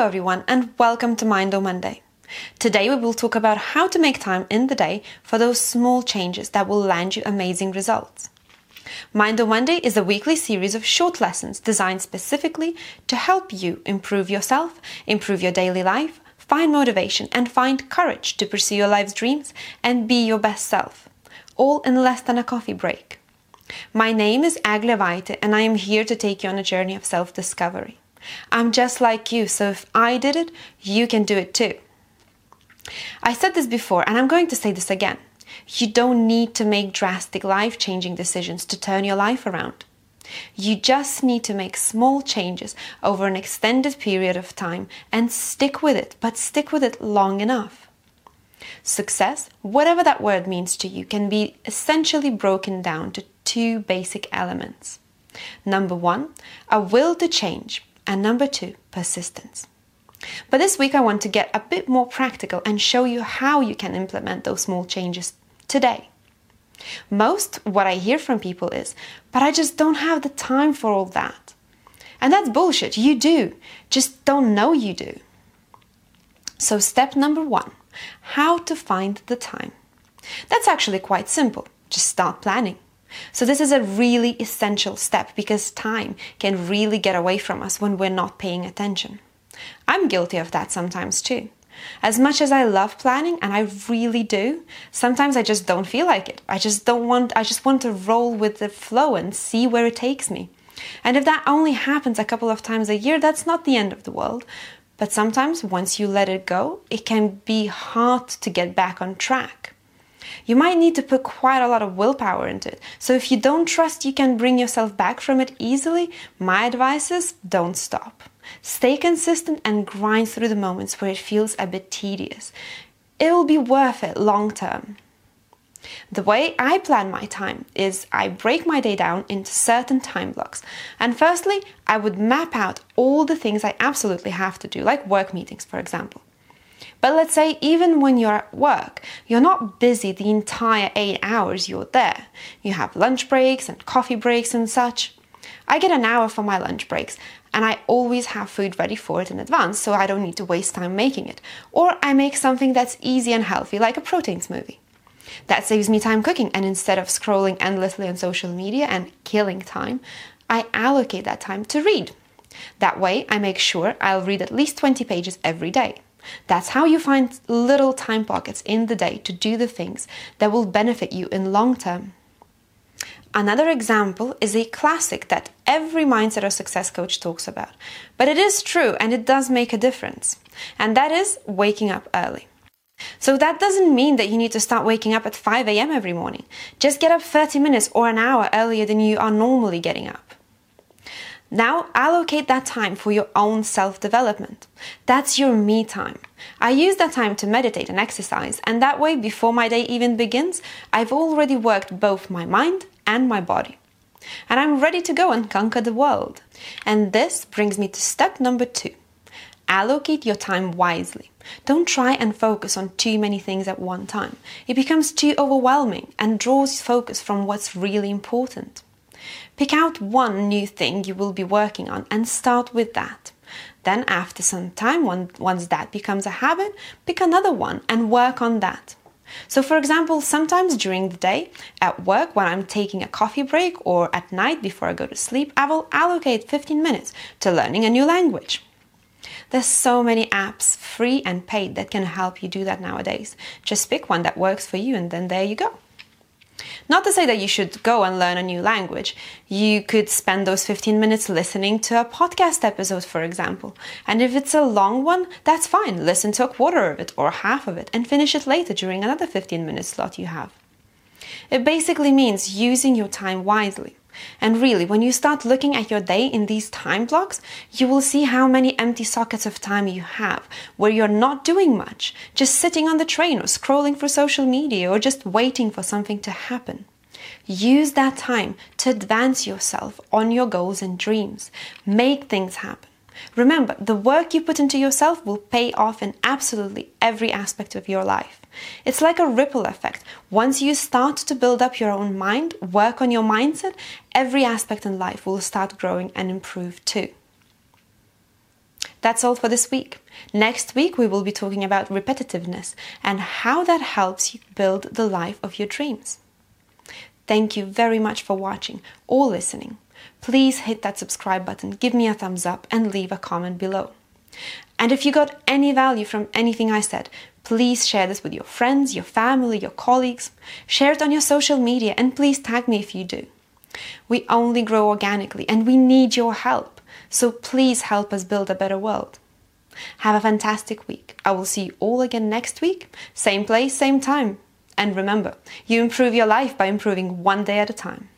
Hello, everyone, and welcome to MindDo Monday. Today, we will talk about how to make time in the day for those small changes that will land you amazing results. MindDo Monday is a weekly series of short lessons designed specifically to help you improve yourself, improve your daily life, find motivation, and find courage to pursue your life's dreams and be your best self, all in less than a coffee break. My name is Egle and I am here to take you on a journey of self discovery. I'm just like you, so if I did it, you can do it too. I said this before, and I'm going to say this again. You don't need to make drastic life changing decisions to turn your life around. You just need to make small changes over an extended period of time and stick with it, but stick with it long enough. Success, whatever that word means to you, can be essentially broken down to two basic elements. Number one, a will to change, and number two, persistence. But this week, I want to get a bit more practical and show you how you can implement those small changes today. Most what I hear from people is, but I just don't have the time for all that. And that's bullshit. You do. Just don't know you do. So, step number one how to find the time. That's actually quite simple. Just start planning. So, this is a really essential step because time can really get away from us when we're not paying attention. I'm guilty of that sometimes too. As much as I love planning, and I really do, sometimes I just don't feel like it. I just don't want, I just want to roll with the flow and see where it takes me. And if that only happens a couple of times a year, that's not the end of the world. But sometimes once you let it go, it can be hard to get back on track you might need to put quite a lot of willpower into it. So if you don't trust you can bring yourself back from it easily, my advice is don't stop. Stay consistent and grind through the moments where it feels a bit tedious. It will be worth it long term. The way I plan my time is I break my day down into certain time blocks. And firstly, I would map out all the things I absolutely have to do, like work meetings, for example. But let's say even when you're at work, you're not busy the entire eight hours you're there. You have lunch breaks and coffee breaks and such. I get an hour for my lunch breaks, and I always have food ready for it in advance so I don't need to waste time making it. Or I make something that's easy and healthy, like a protein smoothie. That saves me time cooking, and instead of scrolling endlessly on social media and killing time, I allocate that time to read. That way, I make sure I'll read at least 20 pages every day. That's how you find little time pockets in the day to do the things that will benefit you in long term. Another example is a classic that every mindset or success coach talks about, but it is true and it does make a difference, and that is waking up early. So that doesn't mean that you need to start waking up at 5 a.m. every morning. Just get up 30 minutes or an hour earlier than you are normally getting up. Now allocate that time for your own self development. That's your me time. I use that time to meditate and exercise, and that way, before my day even begins, I've already worked both my mind and my body. And I'm ready to go and conquer the world. And this brings me to step number two allocate your time wisely. Don't try and focus on too many things at one time. It becomes too overwhelming and draws focus from what's really important. Pick out one new thing you will be working on and start with that. Then, after some time, once that becomes a habit, pick another one and work on that. So, for example, sometimes during the day, at work, when I'm taking a coffee break, or at night before I go to sleep, I will allocate 15 minutes to learning a new language. There's so many apps, free and paid, that can help you do that nowadays. Just pick one that works for you, and then there you go. Not to say that you should go and learn a new language. You could spend those 15 minutes listening to a podcast episode, for example. And if it's a long one, that's fine. Listen to a quarter of it or half of it and finish it later during another 15 minute slot you have. It basically means using your time wisely. And really, when you start looking at your day in these time blocks, you will see how many empty sockets of time you have where you're not doing much, just sitting on the train or scrolling for social media or just waiting for something to happen. Use that time to advance yourself on your goals and dreams. Make things happen. Remember, the work you put into yourself will pay off in absolutely every aspect of your life. It's like a ripple effect. Once you start to build up your own mind, work on your mindset, every aspect in life will start growing and improve too. That's all for this week. Next week, we will be talking about repetitiveness and how that helps you build the life of your dreams. Thank you very much for watching or listening. Please hit that subscribe button, give me a thumbs up, and leave a comment below. And if you got any value from anything I said, please share this with your friends, your family, your colleagues. Share it on your social media, and please tag me if you do. We only grow organically, and we need your help. So please help us build a better world. Have a fantastic week. I will see you all again next week, same place, same time. And remember, you improve your life by improving one day at a time.